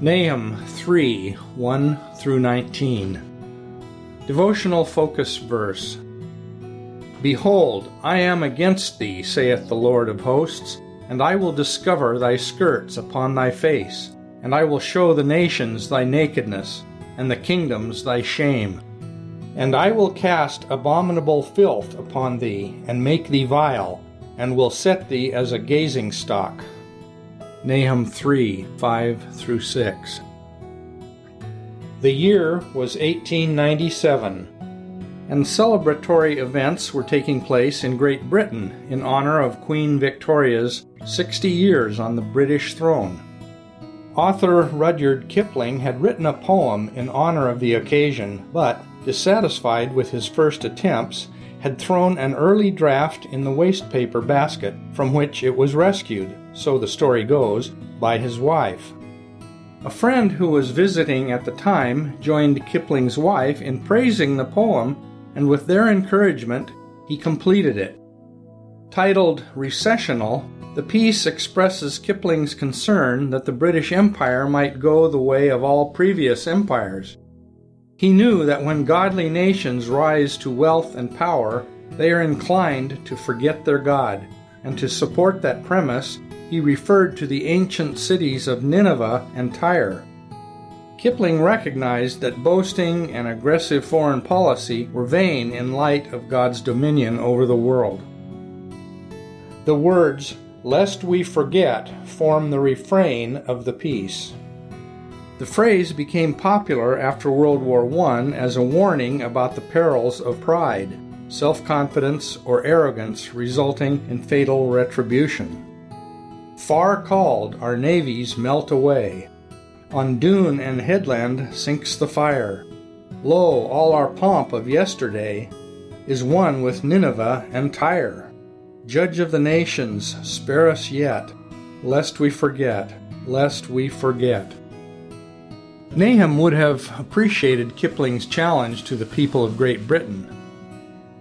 Nahum 3 1 through 19. Devotional focus verse Behold, I am against thee, saith the Lord of hosts, and I will discover thy skirts upon thy face, and I will show the nations thy nakedness, and the kingdoms thy shame. And I will cast abominable filth upon thee, and make thee vile, and will set thee as a gazing stock. Nahum 3 5 through 6. The year was 1897, and celebratory events were taking place in Great Britain in honor of Queen Victoria's 60 years on the British throne. Author Rudyard Kipling had written a poem in honor of the occasion, but, dissatisfied with his first attempts, had thrown an early draft in the wastepaper basket from which it was rescued, so the story goes, by his wife. A friend who was visiting at the time joined Kipling's wife in praising the poem, and with their encouragement, he completed it. Titled Recessional, the piece expresses Kipling's concern that the British Empire might go the way of all previous empires. He knew that when godly nations rise to wealth and power, they are inclined to forget their God, and to support that premise, he referred to the ancient cities of Nineveh and Tyre. Kipling recognized that boasting and aggressive foreign policy were vain in light of God's dominion over the world. The words, lest we forget, form the refrain of the piece. The phrase became popular after World War I as a warning about the perils of pride, self confidence, or arrogance resulting in fatal retribution. Far called, our navies melt away. On dune and headland sinks the fire. Lo, all our pomp of yesterday is one with Nineveh and Tyre. Judge of the nations, spare us yet, lest we forget, lest we forget. Nahum would have appreciated Kipling's challenge to the people of Great Britain.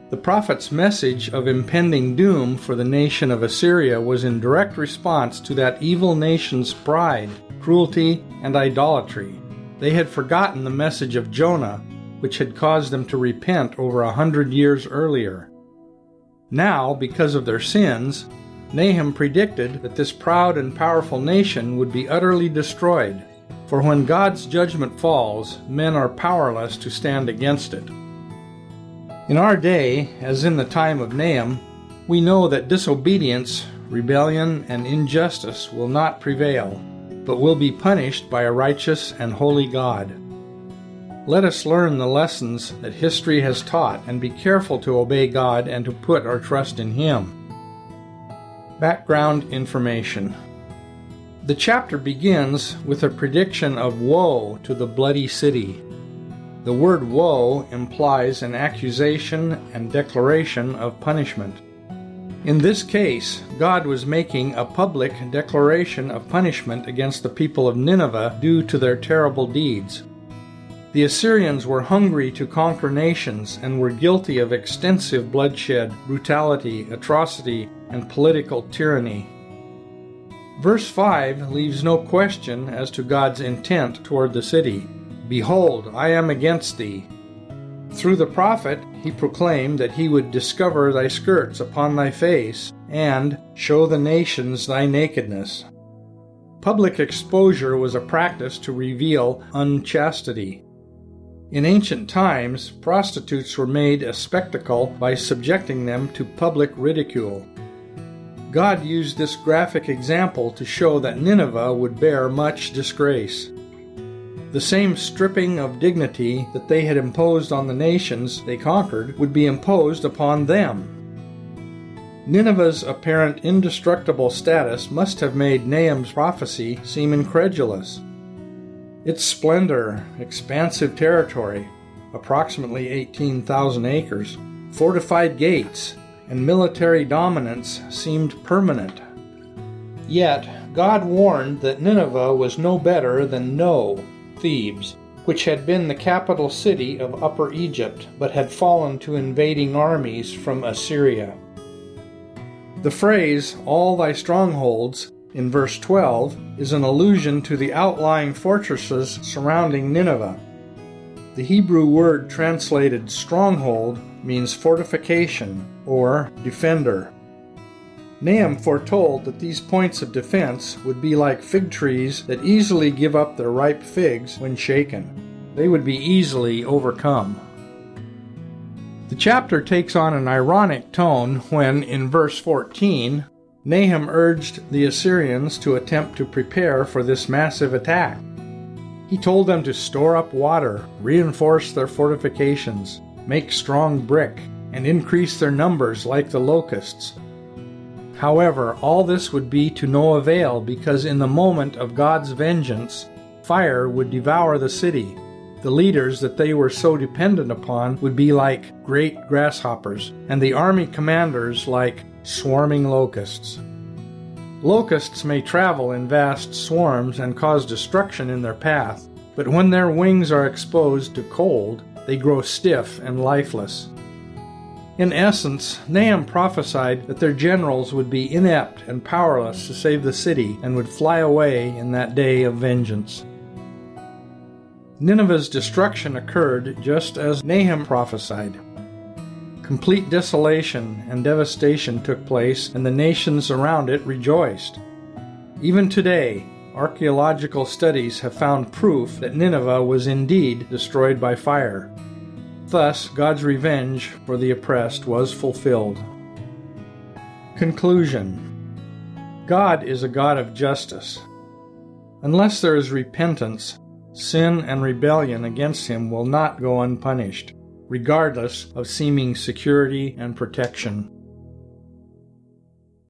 The prophet's message of impending doom for the nation of Assyria was in direct response to that evil nation's pride, cruelty, and idolatry. They had forgotten the message of Jonah, which had caused them to repent over a hundred years earlier. Now, because of their sins, Nahum predicted that this proud and powerful nation would be utterly destroyed. For when God's judgment falls, men are powerless to stand against it. In our day, as in the time of Nahum, we know that disobedience, rebellion, and injustice will not prevail, but will be punished by a righteous and holy God. Let us learn the lessons that history has taught and be careful to obey God and to put our trust in Him. Background information the chapter begins with a prediction of woe to the bloody city. The word woe implies an accusation and declaration of punishment. In this case, God was making a public declaration of punishment against the people of Nineveh due to their terrible deeds. The Assyrians were hungry to conquer nations and were guilty of extensive bloodshed, brutality, atrocity, and political tyranny. Verse 5 leaves no question as to God's intent toward the city. Behold, I am against thee. Through the prophet, he proclaimed that he would discover thy skirts upon thy face, and show the nations thy nakedness. Public exposure was a practice to reveal unchastity. In ancient times, prostitutes were made a spectacle by subjecting them to public ridicule. God used this graphic example to show that Nineveh would bear much disgrace. The same stripping of dignity that they had imposed on the nations they conquered would be imposed upon them. Nineveh's apparent indestructible status must have made Nahum's prophecy seem incredulous. Its splendor, expansive territory, approximately 18,000 acres, fortified gates, and military dominance seemed permanent. Yet, God warned that Nineveh was no better than No, Thebes, which had been the capital city of Upper Egypt but had fallen to invading armies from Assyria. The phrase, all thy strongholds, in verse 12 is an allusion to the outlying fortresses surrounding Nineveh. The Hebrew word translated stronghold means fortification or defender. Nahum foretold that these points of defense would be like fig trees that easily give up their ripe figs when shaken. They would be easily overcome. The chapter takes on an ironic tone when, in verse 14, Nahum urged the Assyrians to attempt to prepare for this massive attack. He told them to store up water, reinforce their fortifications, make strong brick, and increase their numbers like the locusts, However, all this would be to no avail because in the moment of God's vengeance, fire would devour the city. The leaders that they were so dependent upon would be like great grasshoppers, and the army commanders like swarming locusts. Locusts may travel in vast swarms and cause destruction in their path, but when their wings are exposed to cold, they grow stiff and lifeless. In essence, Nahum prophesied that their generals would be inept and powerless to save the city and would fly away in that day of vengeance. Nineveh's destruction occurred just as Nahum prophesied. Complete desolation and devastation took place, and the nations around it rejoiced. Even today, archaeological studies have found proof that Nineveh was indeed destroyed by fire. Thus, God's revenge for the oppressed was fulfilled. Conclusion God is a God of justice. Unless there is repentance, sin and rebellion against Him will not go unpunished, regardless of seeming security and protection.